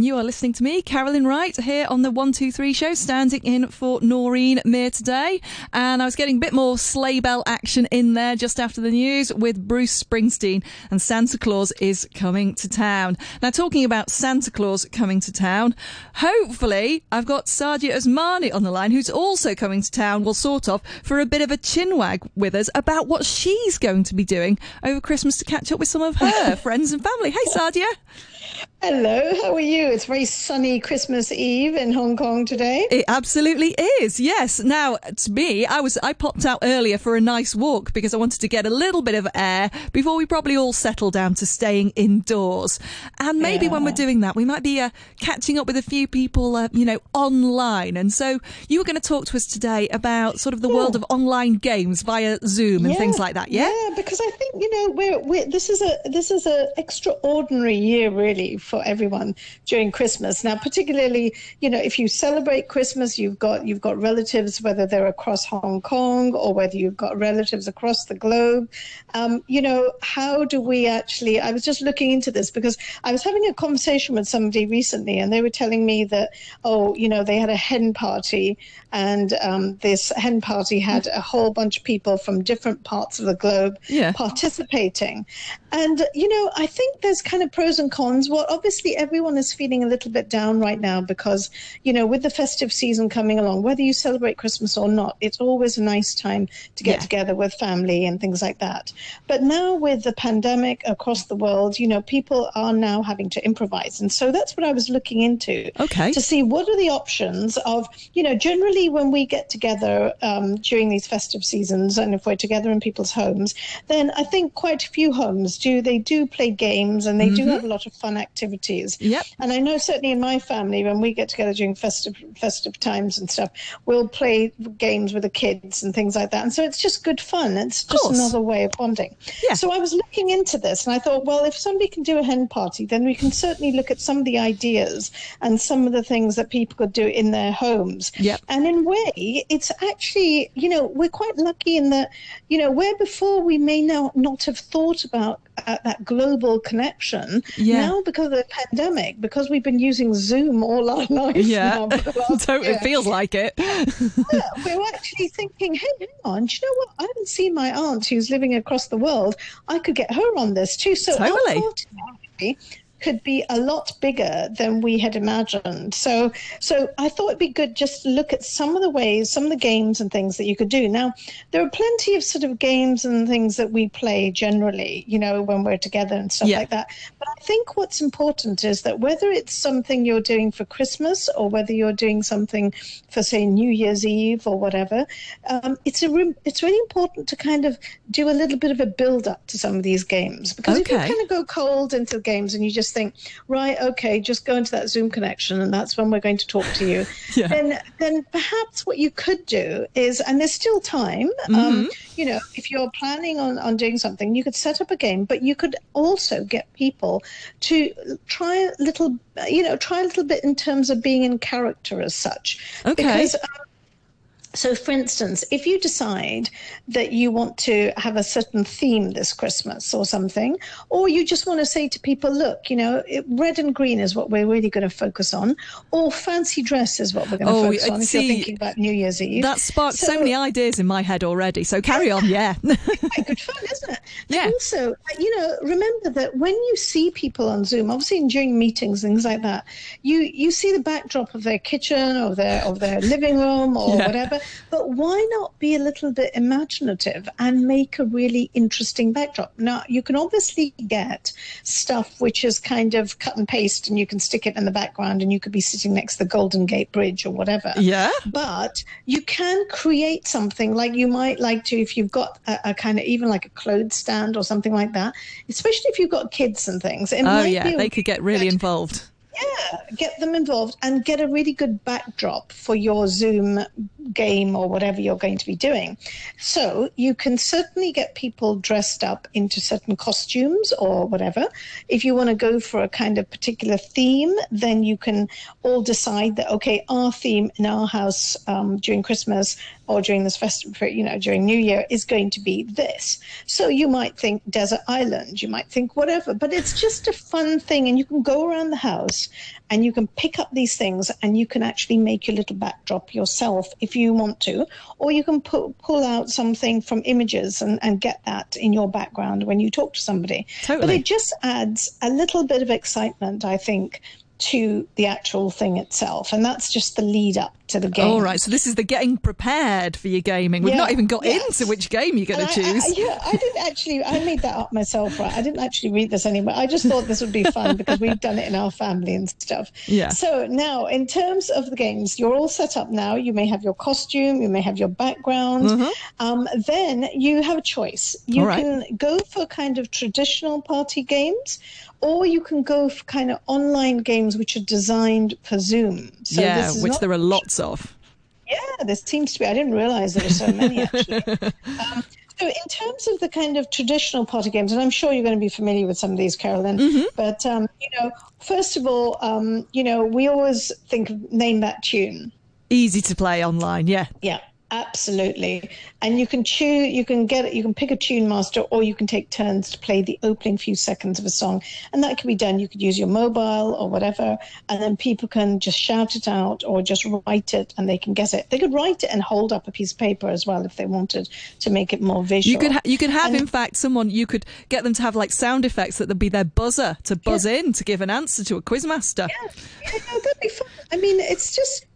You are listening to me, Carolyn Wright, here on the 123 show, standing in for Noreen Mir today. And I was getting a bit more sleigh bell action in there just after the news with Bruce Springsteen and Santa Claus is coming to town. Now, talking about Santa Claus coming to town, hopefully I've got Sadia Osmani on the line, who's also coming to town, well, sort of, for a bit of a chinwag with us about what she's going to be doing over Christmas to catch up with some of her friends and family. Hey, Sadia. Hello, how are you? It's very sunny Christmas Eve in Hong Kong today. It absolutely is. Yes. Now, to me, I was I popped out earlier for a nice walk because I wanted to get a little bit of air before we probably all settle down to staying indoors. And maybe yeah. when we're doing that, we might be uh, catching up with a few people, uh, you know, online. And so you were going to talk to us today about sort of the yeah. world of online games via Zoom and yeah. things like that. Yeah. Yeah, because I think you know we're, we're this is a this is a extraordinary year really for everyone during Christmas. Now, particularly, you know, if you celebrate Christmas, you've got you've got relatives, whether they're across Hong Kong or whether you've got relatives across the globe. Um, you know, how do we actually? I was just looking into this because I was having a conversation with somebody recently, and they were telling me that oh, you know, they had a hen party, and um, this hen party had a whole bunch of people from different parts of the globe yeah. participating, and you know, I think there's kind of pros and cons. Well, obviously everyone is feeling a little bit down right now because, you know, with the festive season coming along, whether you celebrate Christmas or not, it's always a nice time to get yeah. together with family and things like that. But now with the pandemic across the world, you know, people are now having to improvise. And so that's what I was looking into. Okay. To see what are the options of, you know, generally when we get together um, during these festive seasons and if we're together in people's homes, then I think quite a few homes do, they do play games and they mm-hmm. do have a lot of fun activities. Yep. And I know certainly in my family, when we get together during festive festive times and stuff, we'll play games with the kids and things like that. And so it's just good fun. It's just another way of bonding. Yeah. So I was looking into this and I thought, well, if somebody can do a hen party, then we can certainly look at some of the ideas and some of the things that people could do in their homes. Yep. And in a way, it's actually, you know, we're quite lucky in that, you know, where before we may now not have thought about uh, that global connection. Yeah. Now, because of the pandemic, because we've been using Zoom all our life. Yeah, totally year, feels like it. yeah, were actually thinking, hey, hang on, do you know what? I haven't seen my aunt who's living across the world. I could get her on this too. So totally could be a lot bigger than we had imagined. So, so I thought it'd be good just to look at some of the ways, some of the games and things that you could do. Now, there are plenty of sort of games and things that we play generally, you know, when we're together and stuff yeah. like that. But I think what's important is that whether it's something you're doing for Christmas or whether you're doing something for, say, New Year's Eve or whatever, um, it's a it's really important to kind of do a little bit of a build up to some of these games because okay. if you kind of go cold into the games and you just just think, right, okay, just go into that Zoom connection, and that's when we're going to talk to you. yeah. Then, then perhaps what you could do is, and there's still time. Um, mm-hmm. Um, you know, if you're planning on on doing something, you could set up a game, but you could also get people to try a little, you know, try a little bit in terms of being in character as such. Okay. Because, um, so, for instance, if you decide that you want to have a certain theme this Christmas or something, or you just want to say to people, look, you know, it, red and green is what we're really going to focus on, or fancy dress is what we're going to oh, focus on see, if you're thinking about New Year's Eve. That sparked so, so, many ideas in my head already. So, carry on, yeah. quite good fun, isn't it? Yeah. And also, you know, remember that when you see people on Zoom, obviously during meetings, things like that, you, you see the backdrop of their kitchen or their, of their living room or yeah. whatever but why not be a little bit imaginative and make a really interesting backdrop? Now, you can obviously get stuff which is kind of cut and paste and you can stick it in the background and you could be sitting next to the Golden Gate Bridge or whatever. Yeah. But you can create something like you might like to if you've got a, a kind of even like a clothes stand or something like that, especially if you've got kids and things. It oh, yeah. They could get really involved yeah, get them involved and get a really good backdrop for your Zoom game or whatever you're going to be doing. So you can certainly get people dressed up into certain costumes or whatever. If you want to go for a kind of particular theme, then you can all decide that, okay, our theme in our house um, during Christmas or during this festival, you know, during New Year is going to be this. So you might think desert island, you might think whatever, but it's just a fun thing and you can go around the house and you can pick up these things and you can actually make your little backdrop yourself if you want to, or you can pu- pull out something from images and, and get that in your background when you talk to somebody. Totally. But it just adds a little bit of excitement, I think, to the actual thing itself. And that's just the lead up to the game. All right, so this is the getting prepared for your gaming. We've Yeah, not even got into which game you're going And to I- I- choose. yeah, I didn't actually. I made that up myself, right? I didn't actually read this anywhere. I just thought this would be fun because we've done it in our family and stuff. Yeah. So now, in terms of the games, you're all set up now. You may have your costume, you may have your background. Um, then you have a choice. You Mm-hmm. Right. can go for kind of traditional party games, or you can go for kind of online games which are designed for Zoom. So yeah, which not there are lots of. yeah, there seems to be. I didn't realize there were so many actually. um, so, in terms of the kind of traditional party games, and I'm sure you're going to be familiar with some of these, Carolyn, Mm-hmm. but um, you know, first of all, um, you know, we always think of name that tune. Easy to play online, yeah. Yeah, absolutely. And you can choose, you can get it, you can pick a tune master, or you can take turns to play the opening few seconds of a song, and that can be done. You could use your mobile or whatever, and then people can just shout it out or just write it, and they can guess it. They could write it and hold up a piece of paper as well if they wanted to make it more visual. You could ha- you could have, And- in fact, someone you could get them to have like sound effects that would be their buzzer to buzz in to give an answer to a quizmaster. yeah, no, that'd be fun. I mean, it's just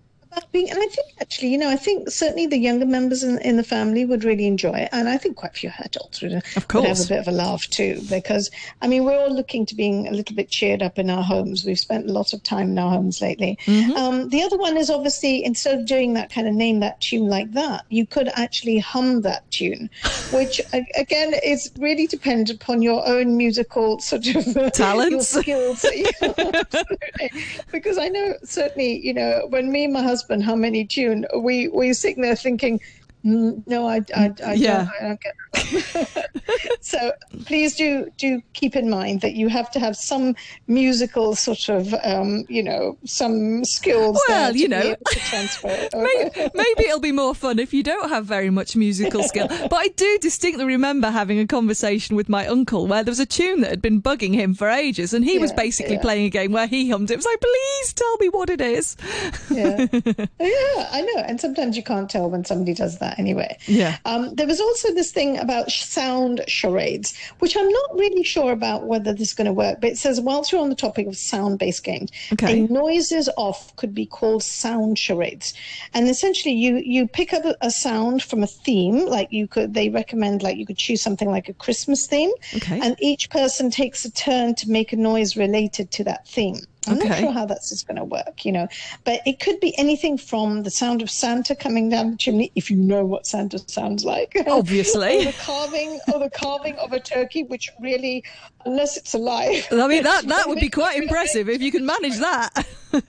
being, and I think actually, you know, I think certainly the younger members in, in the family would really enjoy it, and I think quite a few adults would, Of would have a bit of a laugh too, because I mean, we're all looking to being a little bit cheered up in our homes. We've spent a lot of time in our homes lately. Mm-hmm. Um, the other one is obviously instead of doing that kind of name that tune like that, you could actually hum that tune, which again is really dependent upon your own musical sort of uh, Talents. skills. Because I know certainly, you know, when me and my husband hum many tune, we we sitting there thinking. "Mm, No, I, I, I, Yeah. don't, I don't get so please do do keep in mind that you have to have some musical sort of, um, you know, some skills. Well, you know, able to transfer it over. Maybe, maybe it'll be more fun if you don't have very much musical skill. But I do distinctly remember having a conversation with my uncle where there was a tune that had been bugging him for ages, and he was basically yeah. playing a game where he hummed it. It was like, please tell me what it is. yeah. yeah, I know. And sometimes you can't tell when somebody does that anyway. Yeah. Um, there was also this thing about sound charades, which I'm not really sure about whether this is going to work. But it says, whilst you're on the topic of sound-based games, Okay. a noises off could be called sound charades, and essentially you you pick up a, a sound from a theme, like you could. They recommend like you could choose something like a Christmas theme, Okay. and each person takes a turn to make a noise related to that theme. I'm not sure how that's just going to work, you know, but it could be anything from the sound of Santa coming down the chimney, if you know what Santa sounds like. Obviously. or the carving, or the carving of a turkey, which really, unless it's alive. I mean, that, that would be quite impressive if you can manage that.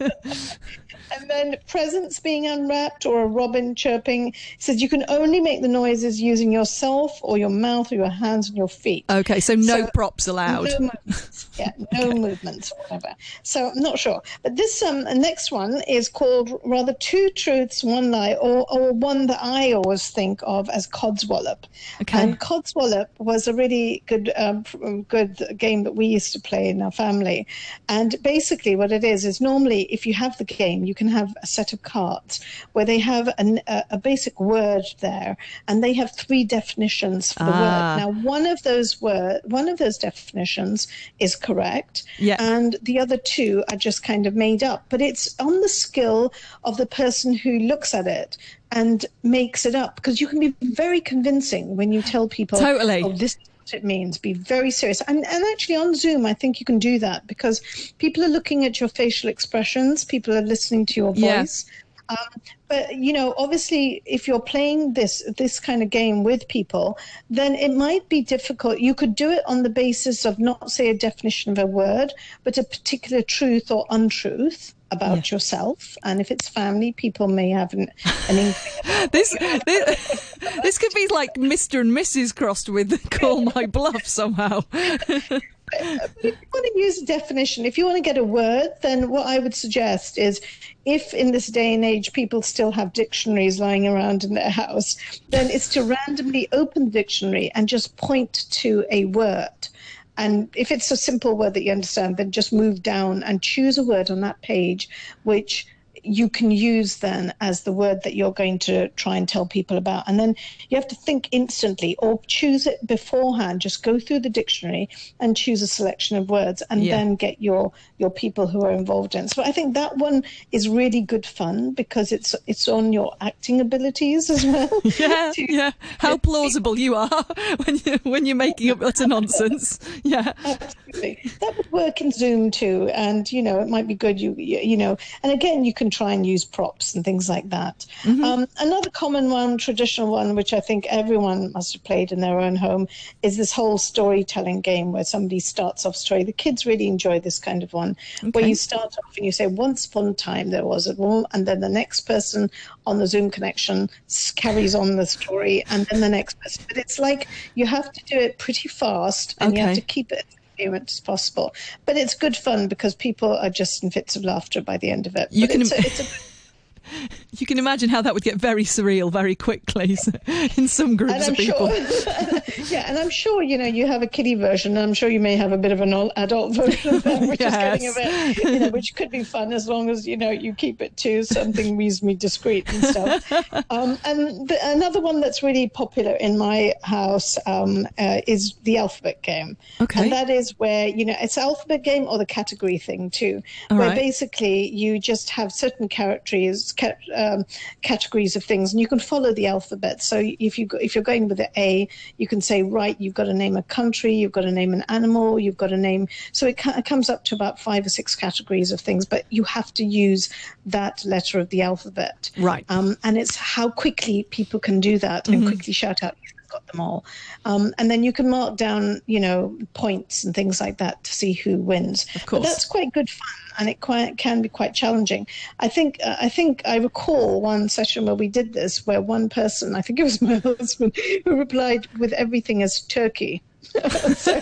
And then presents being unwrapped or a robin chirping. It says you can only make the noises using yourself or your mouth or your hands and your feet. Okay, so no So- props allowed. No movements. Yeah, no movements whatever. So I'm not sure. But this um next one is called rather two truths, one lie, or or one that I always think of as Codswallop. Okay. And Codswallop was a really good um, good game that we used to play in our family. And basically, what it is is normally if you have the game, you can have a set of cards where they have an, a, a basic word there, and they have three definitions for the Ah. word. Now, one of those word, one of those definitions is correct, Yeah. and the other two are just kind of made up. But it's on the skill of the person who looks at it and makes it up, because you can be very convincing when you tell people, Totally. "Oh, this." What It means. Be very serious, and and actually on Zoom, I think you can do that because people are looking at your facial expressions, people are listening to your Yeah. Um, but you know, obviously, if you're playing this this kind of game with people, then it might be difficult. You could do it on the basis of not say a definition of a word, but a particular truth or untruth about yourself. And if it's family, people may have an, an. This, this this could be like Mr. and Mrs. crossed with Call My Bluff somehow. if you want to use a definition, if you want to get a word, then what I would suggest is if in this day and age people still have dictionaries lying around in their house, then it's to randomly open the dictionary and just point to a word. and if it's a simple word that you understand, then just move down and choose a word on that page which you can use then as the word that you're going to try and tell people about. And then you have to think instantly or choose it beforehand. Just go through the dictionary and choose a selection of words and yeah. then get your your people who are involved in. So I think that one is really good fun because it's it's on your acting abilities as well. yeah, to, yeah. How plausible you are when you when you're making up utter nonsense. Yeah. Absolutely. That would work in Zoom too. And you know, it might be good you you, you know, and again you can try and use props and things like that. Mm-hmm. Um, another common one, traditional one, which I think everyone must have played in their own home, is this whole storytelling game where somebody starts off story. The kids really enjoy this kind of one, okay. where you start off and you say, "Once upon a time there was a woman," and then the next person on the Zoom connection carries on the story, and then the next person. But it's like you have to do it pretty fast, and okay. you have to keep it as possible. But it's good fun because people are just in fits of laughter by the end of it. You but can. It's a, it's a, you can imagine how that would get very surreal very quickly in some groups of people. Sure, yeah, and I'm sure you know you have a kiddie version. I'm sure you may have a bit of an adult version of that, which yes. is getting a bit, you know, which could be fun as long as you know you keep it to something reasonably discreet and stuff. Um, and the, another one that's really popular in my house um, uh, is the alphabet game. Okay, and that is where you know it's alphabet game or the category thing too, All where right. basically you just have certain characters um, categories of things, and you can follow the alphabet. So if you go, if you're going with the A, you can say right, you've got to name a country, you've got to name an animal, you've got to name. So it, it comes up to about five or six categories of things, but you have to use that letter of the alphabet. Right. Um, and it's how quickly people can do that and mm-hmm. quickly shout out got them all. Um, and then you can mark down, you know, points and things like that to see who wins. Of course. But that's quite good fun and it quite, can be quite challenging. I think uh, I think I recall one session where we did this, where one person, I think it was my husband, who replied with everything as turkey. So,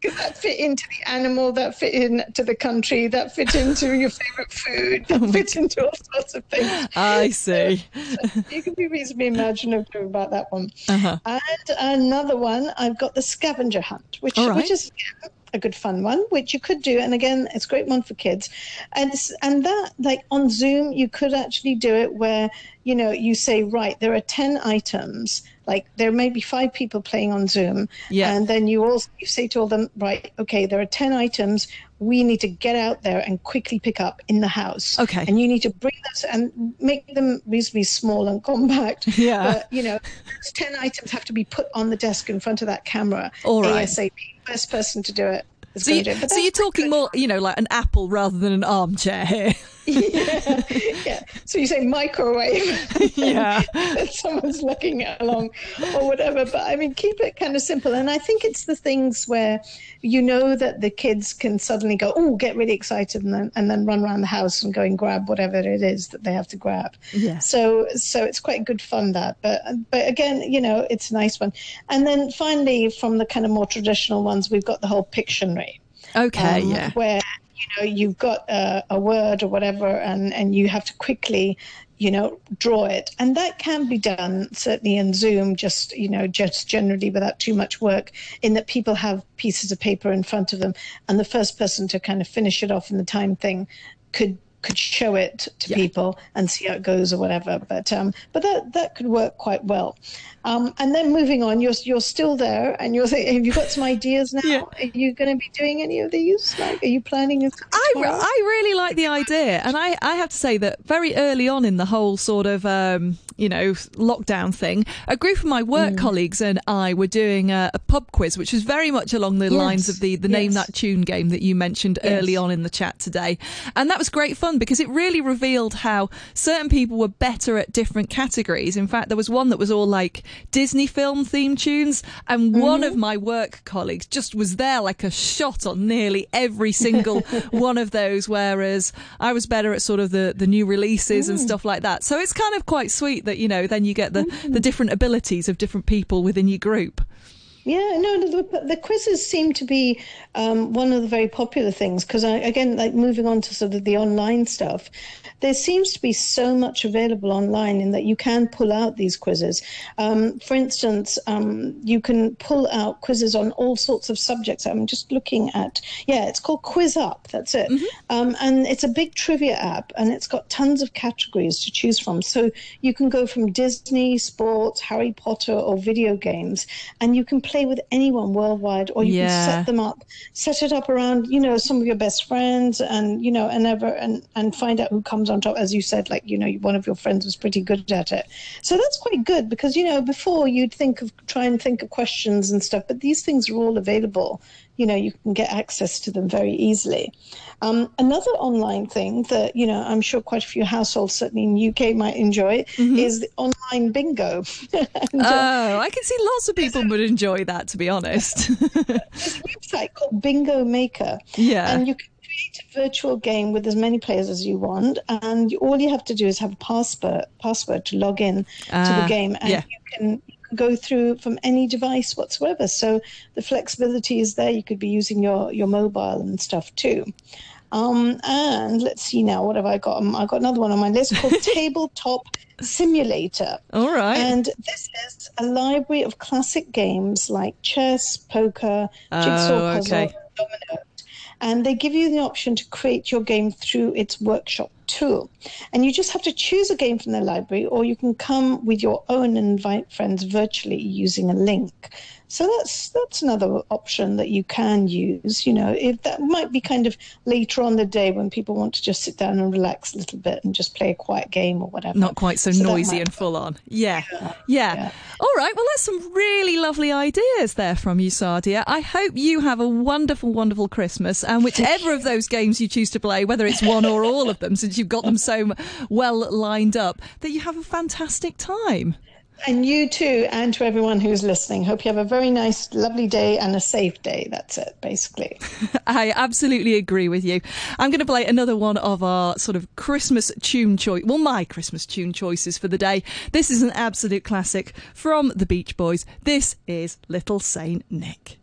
because that fit into the animal, that fit into the country, that fit into your favorite food, that oh fit into all sorts of things. I see. So, you can be reasonably imaginative about that one. Uh-huh. And another one, I've got the scavenger hunt, which right. which is a good fun one, which you could do. And again, it's a great one for kids. And and that like on Zoom, you could actually do it where you know you say right, there are ten items. Like there may be five people playing on Zoom, yeah. and then you also you say to all them, right, okay, there are ten items. We need to get out there and quickly pick up in the house. Okay, and you need to bring those and make them reasonably small and compact. Yeah, but, you know, those ten items have to be put on the desk in front of that camera. All right. ASAP first person to do it. So, you, so you're talking more, you know, like an apple rather than an armchair here. yeah, yeah. So you say microwave. yeah. someone's looking along or whatever. But I mean, keep it kind of simple. And I think it's the things where you know that the kids can suddenly go, oh, get really excited and then, and then run around the house and go and grab whatever it is that they have to grab. Yeah. So, so it's quite good fun that. But, but again, you know, it's a nice one. And then finally, from the kind of more traditional ones, we've got the whole Pictionary. Okay, um, yeah. Where you know you've got a, a, word or whatever, and and you have to quickly you know draw it, and that can be done certainly in Zoom, just you know just generally without too much work. In that people have pieces of paper in front of them, and the first person to kind of finish it off in the time thing could could show it to yeah. people and see how it goes or whatever. But um, but that that could work quite well. Um, and then moving on, you're you're still there, and you're saying, have you got some ideas now? Yeah. Are you going to be doing any of these? Like, are you planning? I, I really like the idea, and I, I have to say that very early on in the whole sort of um, you know lockdown thing, a group of my work mm. colleagues and I were doing a, a, pub quiz, which was very much along the yes. lines of the the yes. name that tune game that you mentioned yes. early on in the chat today, and that was great fun because it really revealed how certain people were better at different categories. In fact, there was one that was all like Disney film theme tunes. And mm-hmm. one of my work colleagues just was there like a shot on nearly every single one of those, whereas I was better at sort of the, the new releases mm. and stuff like that. So it's kind of quite sweet that, you know, then you get the, mm. the different abilities of different people within your group. Yeah, no, the, the quizzes seem to be um, one of the very popular things because, again, like moving on to sort of the online stuff, there seems to be so much available online in that you can pull out these quizzes. Um, for instance, um, you can pull out quizzes on all sorts of subjects. I'm just looking at, yeah, it's called Quiz Up. That's it. Mm-hmm. Um, and it's a big trivia app and it's got tons of categories to choose from. So you can go from Disney, sports, Harry Potter, or video games, and you can play with anyone worldwide, or you yeah. can set them up, set it up around, you know, some of your best friends, and you know, and ever and and find out who comes on top. As you said, like you know, one of your friends was pretty good at it, so that's quite good because you know, before you'd think of try and think of questions and stuff, but these things are all available you know you can get access to them very easily. Um, another online thing that you know I'm sure quite a few households, certainly in UK, might enjoy mm-hmm. is online bingo. and, uh, oh, I can see lots of people would enjoy that. To be honest, there's a website called Bingo Maker. Yeah, and you can create a virtual game with as many players as you want, and all you have to do is have a password password to log in uh, to the ah, game, and yeah. you can go through from any device whatsoever. So the flexibility is there. You could be using your, your mobile and stuff too. Um, and let's see now, what have I got? Um, I've got another one on my list called Tabletop Simulator. All right. And this is a library of classic games like chess, poker, jigsaw oh, puzzle, okay. domino. And they give you the option to create your game through its workshop tool. And you just have to choose a game from the library, or you can come with your own and invite friends virtually using a link. So that's that's another option that you can use. You know, if that might be kind of later on the day when people want to just sit down and relax a little bit and just play a quiet game or whatever. Not quite so, so noisy and full on. Yeah. Yeah. yeah. yeah. All right. Well, that's some really lovely ideas there from you, Sadia. I hope you have a wonderful, wonderful Christmas, and whichever of those games you choose to play, whether it's one or all of them, since you've got them so well lined up, that you have a fantastic time. And you too, and to everyone who's listening. Hope you have a very nice, lovely day and a safe day. That's it, basically. I absolutely agree with you. I'm going to play another one of our sort of Christmas tune choice. Well, my Christmas tune choices for the day. This is an absolute classic from the Beach Boys. This is Little Saint Nick.